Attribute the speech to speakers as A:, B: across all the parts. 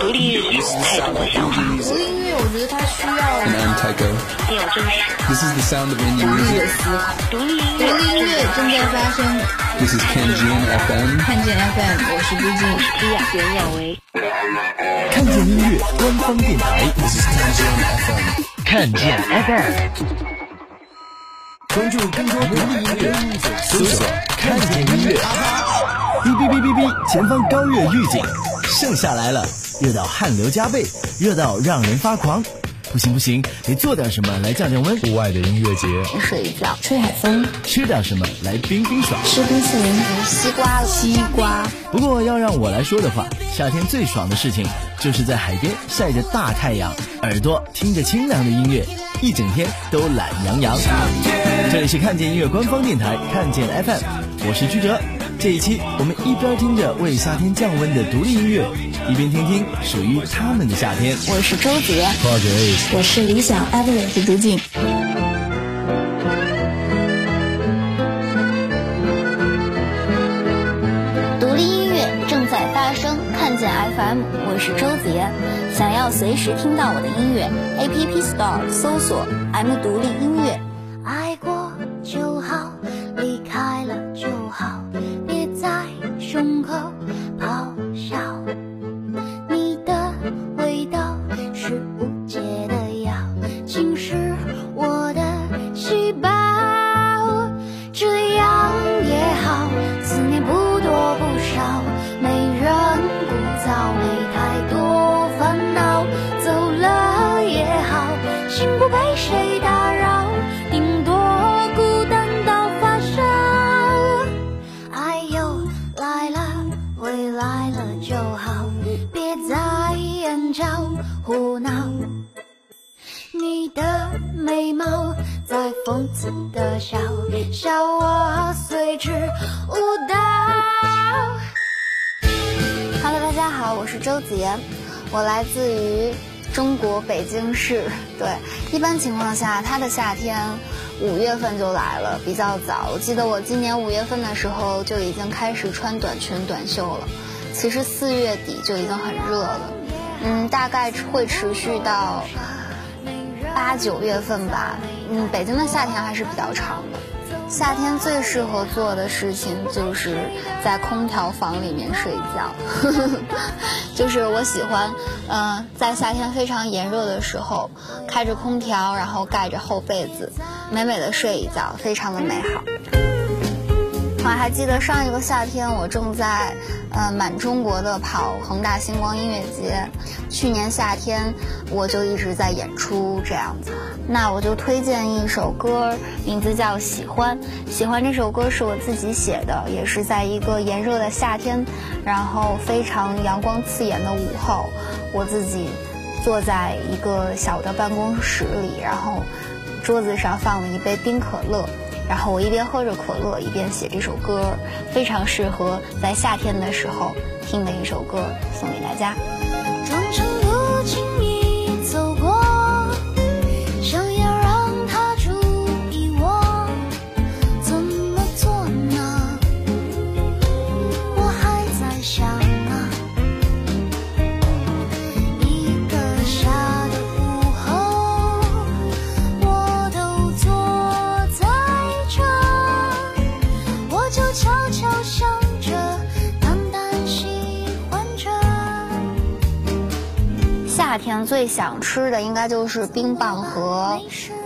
A: 独立音乐太多的想法。
B: 独立音乐，我觉得它需要独立的思考。
A: 独立音
B: 独
A: 乐
B: 立音乐正在发生。
C: This is FM.
B: 看见 FM，我是朱静。
A: 比亚袁娅维。
D: 看见音乐官方电台
C: ，This is FM.
D: 看见 FM，关注更多独立音乐，搜索“看见音乐”。哔哔哔哔哔，前方高热预警，盛夏来了，热到汗流浃背，热到让人发狂。不行不行，得做点什么来降降温。
E: 户外的音乐节，
B: 睡一觉，吹海风，
D: 吃点什么来冰冰爽。
B: 吃冰淇淋，西瓜，西瓜。
D: 不过要让我来说的话，夏天最爽的事情就是在海边晒着大太阳，耳朵听着清凉的音乐，一整天都懒洋洋。这里是看见音乐官方电台，看见 FM，我是居哲。这一期我们一边听着为夏天降温的独立音乐，一边听听属于他们的夏天。
B: 我是周杰我是理想 Evelyn，是朱静。
F: 独立音乐正在发生，看见 FM，我是周杰。想要随时听到我的音乐，APP Store 搜索 M 独立音乐。笑，我随之舞蹈。Hello，大家好，我是周杰，我来自于中国北京市。对，一般情况下，它的夏天五月份就来了，比较早。我记得我今年五月份的时候就已经开始穿短裙短袖了，其实四月底就已经很热了，嗯，大概会持续到八九月份吧。嗯，北京的夏天还是比较长的。夏天最适合做的事情就是在空调房里面睡觉，就是我喜欢，嗯、在夏天非常炎热的时候，开着空调，然后盖着厚被子，美美的睡一觉，非常的美好。我还记得上一个夏天，我正在呃满中国的跑恒大星光音乐节。去年夏天我就一直在演出这样子。那我就推荐一首歌，名字叫《喜欢》。喜欢这首歌是我自己写的，也是在一个炎热的夏天，然后非常阳光刺眼的午后，我自己坐在一个小的办公室里，然后桌子上放了一杯冰可乐。然后我一边喝着可乐，一边写这首歌，非常适合在夏天的时候听的一首歌，送给大家。天最想吃的应该就是冰棒和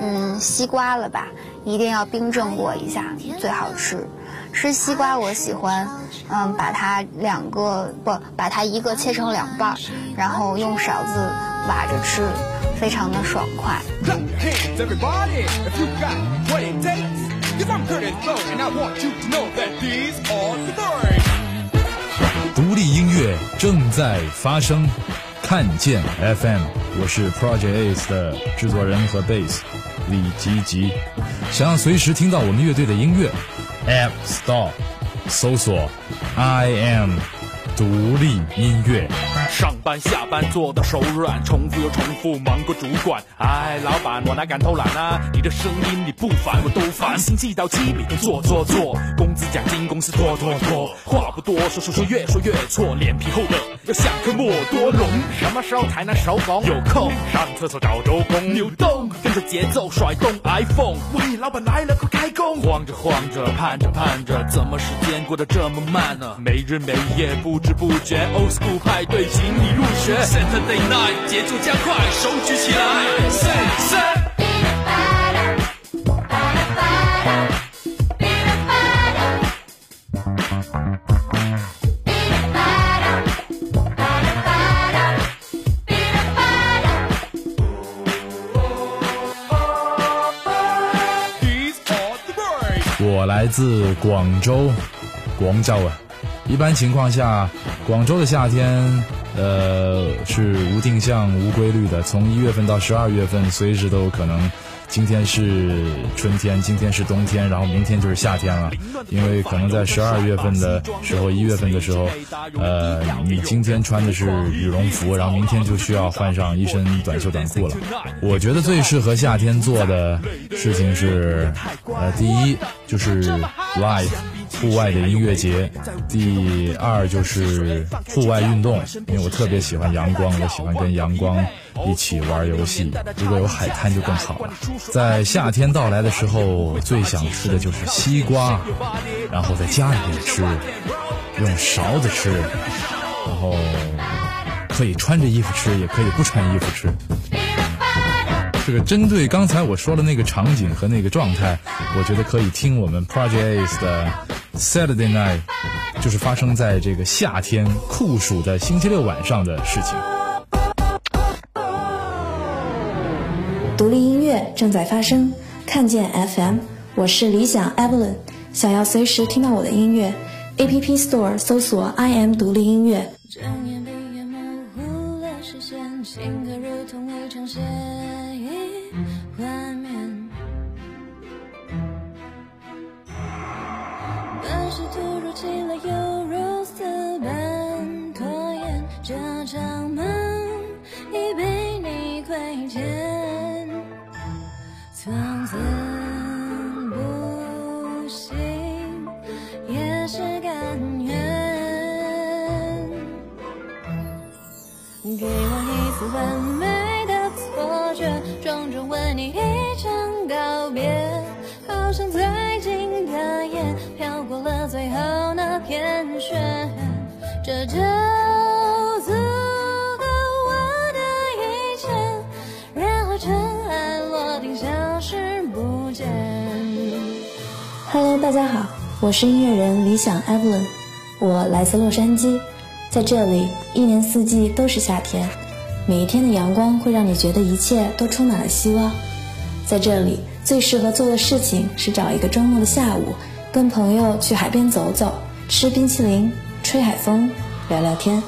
F: 嗯西瓜了吧，一定要冰镇过一下，最好吃。吃西瓜我喜欢，嗯，把它两个不把它一个切成两半儿，然后用勺子挖着吃，非常的爽快。
G: Hands, everybody, if you got what it takes. Cause I'm good as gold, and I want you to know that these are the birds.
E: 独立音乐正在发生。看见 FM，我是 Project Ace 的制作人和 bass 李吉吉。想要随时听到我们乐队的音乐，App Store 搜索 I am 独立音乐。
H: 上班下班做到手软，重复又重复，忙过主管。哎，老板，我哪敢偷懒啊？你的声音你不烦我都烦。星期到七每天做做做，工资奖金公司拖拖拖。话不多说说说越说越错，脸皮厚的要像颗莫多龙。什么时候才能收工？有空上厕所找周公。扭动跟着节奏甩动 iPhone。喂，老板来了，快开工！晃着晃着，盼着盼着，怎么时间过得这么慢呢？没日没夜，不不知不觉 oldschool 派对请你入学。Saturday night 节奏加快手举起来。
E: 我来自广州广州啊。一般情况下，广州的夏天，呃，是无定向、无规律的。从一月份到十二月份，随时都有可能。今天是春天，今天是冬天，然后明天就是夏天了。因为可能在十二月份的时候，一月份的时候，呃，你今天穿的是羽绒服，然后明天就需要换上一身短袖短裤了。我觉得最适合夏天做的事情是，呃，第一就是 live 户外的音乐节，第二就是户外运动，因为我特别喜欢阳光，我喜欢跟阳光一起玩游戏。如果有海滩就更好了。在夏天到来的时候，最想吃的就是西瓜，然后在家里面吃，用勺子吃，然后可以穿着衣服吃，也可以不穿衣服吃。这个针对刚才我说的那个场景和那个状态，我觉得可以听我们 Project Ace 的 Saturday Night，就是发生在这个夏天酷暑的星期六晚上的事情。
B: 独立音乐正在发生，看见 FM，我是理想 Evelyn。想要随时听到我的音乐，APP Store 搜索 I am 独立音乐。
I: 睁眼闭眼模糊了视线，情歌如同一场血如其来，又如死般拖延，这场梦已被你亏欠，从此不醒也是甘愿。给我一次完这就足够我的一切，然后尘埃落定，消失不见。
B: Hello，大家好，我是音乐人理想 Evelyn，我来自洛杉矶，在这里一年四季都是夏天，每一天的阳光会让你觉得一切都充满了希望。在这里最适合做的事情是找一个周末的下午，跟朋友去海边走走，吃冰淇淋，吹海风，聊聊天。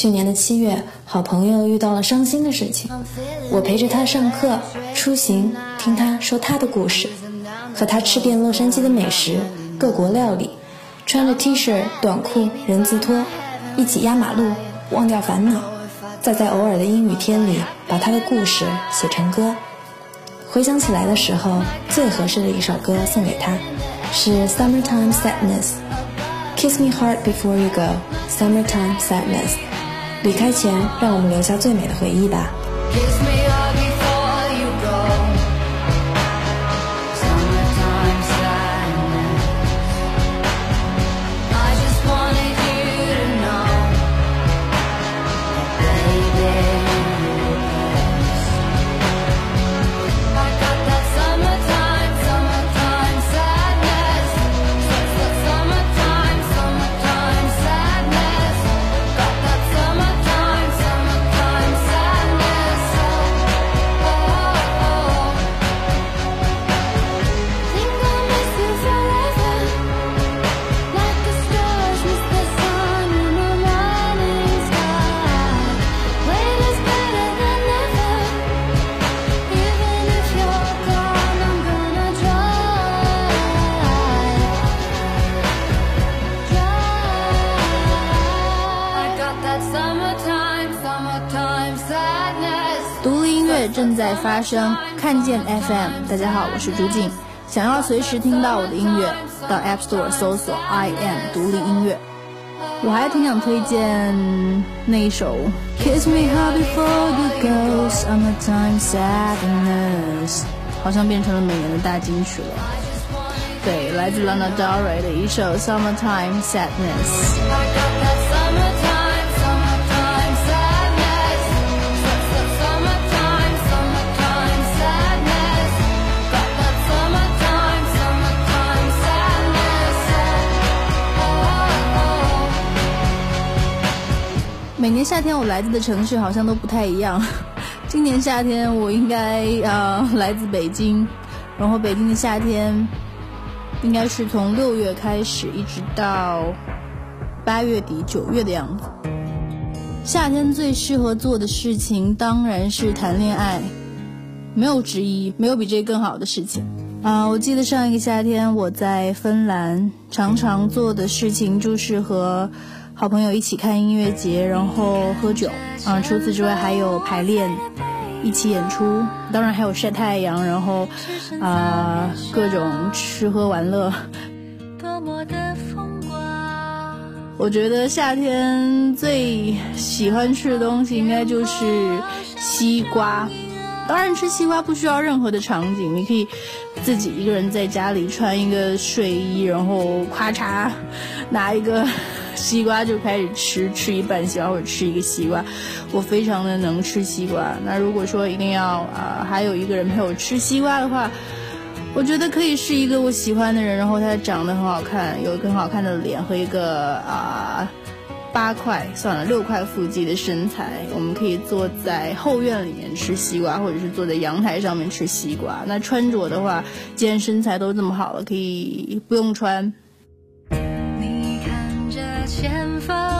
B: 去年的七月，好朋友遇到了伤心的事情，我陪着他上课、出行，听他说他的故事，和他吃遍洛杉矶的美食、各国料理，穿着 T 恤、短裤、人字拖，一起压马路，忘掉烦恼，再在偶尔的阴雨天里把他的故事写成歌。回想起来的时候，最合适的一首歌送给他，是《Summertime Sadness》。Kiss me hard before you go, Summertime Sadness。离开前，让我们留下最美的回忆吧。
J: 正在发生，看见 FM。大家好，我是朱静。想要随时听到我的音乐，到 App Store 搜索 I am 独立音乐。我还挺想推荐那一首 Kiss Me Hard Before You Go Summertime Sadness，好像变成了每年的大金曲了。对，来自 Lana Del Rey 的一首 Summertime Sadness。每年夏天我来自的城市好像都不太一样。今年夏天我应该呃来自北京，然后北京的夏天应该是从六月开始，一直到八月底九月的样子。夏天最适合做的事情当然是谈恋爱，没有之一，没有比这更好的事情。啊、我记得上一个夏天我在芬兰，常常做的事情就是和好朋友一起看音乐节，然后喝酒。啊、除此之外还有排练，一起演出，当然还有晒太阳，然后啊、各种吃喝玩乐。我觉得夏天最喜欢吃的东西应该就是西瓜。当然，吃西瓜不需要任何的场景，你可以自己一个人在家里穿一个睡衣，然后咔嚓拿一个西瓜就开始吃，吃一半西瓜或者吃一个西瓜。我非常的能吃西瓜。那如果说一定要啊、呃还有一个人陪我吃西瓜的话，我觉得可以是一个我喜欢的人，然后他长得很好看，有一个很好看的脸和一个啊、八块算了六块腹肌的身材，我们可以坐在后院里面吃西瓜，或者是坐在阳台上面吃西瓜。那穿着的话，既然身材都这么好了，可以不用穿。
I: 前方。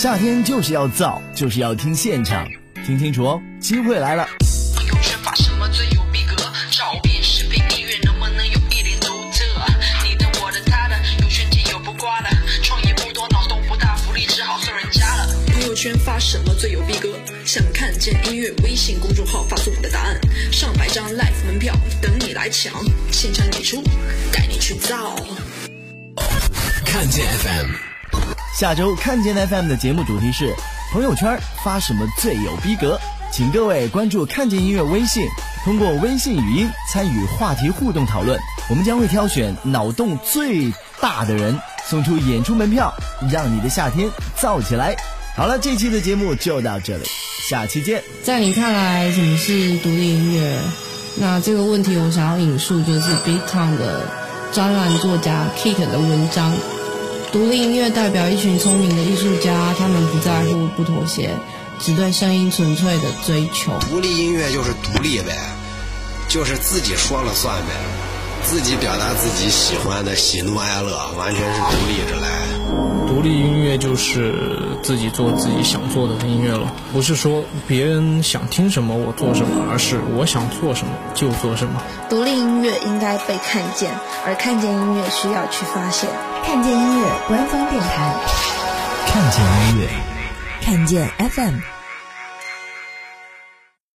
D: 夏天就是要燥，就是要听现场，听清楚哦，机会来了。
K: 朋友圈发什么最有逼格？照片、视频、音乐能不能有一点独特？你的、我的、他的，有炫技有不挂的，创意不多，脑洞不大，福利只好送人家了。朋友圈发什么最有逼格？想看见音乐，微信公众号发送你的答案，上百张 live 门票等你来抢，现场演出带你去造。
L: 看见 FM，
D: 下周看见 FM 的节目主题是朋友圈发什么最有逼格，请各位关注看见音乐微信，通过微信语音参与话题互动讨论，我们将会挑选脑洞最大的人，送出演出门票，让你的夏天燥起来。好了，这期的节目就到这里，下期见。
M: 在你看来，什么是独立音乐？那这个问题我想要引述就是 Big Town 的专栏作家 Kit 的文章。独立音乐代表一群聪明的艺术家，他们不在乎，不妥协，只对声音纯粹的追求。
L: 独立音乐就是独立呗，就是自己说了算呗，自己表达自己喜欢的喜怒哀乐，完全是独立着来。
N: 独立音乐就是自己做自己想做的音乐了，不是说别人想听什么我做什么，而是我想做什么就做什么。
O: 独立音乐应该被看见，而看见音乐需要去发现。
P: 看见音乐官方电台，
D: 看见音乐，
P: 看见 FM。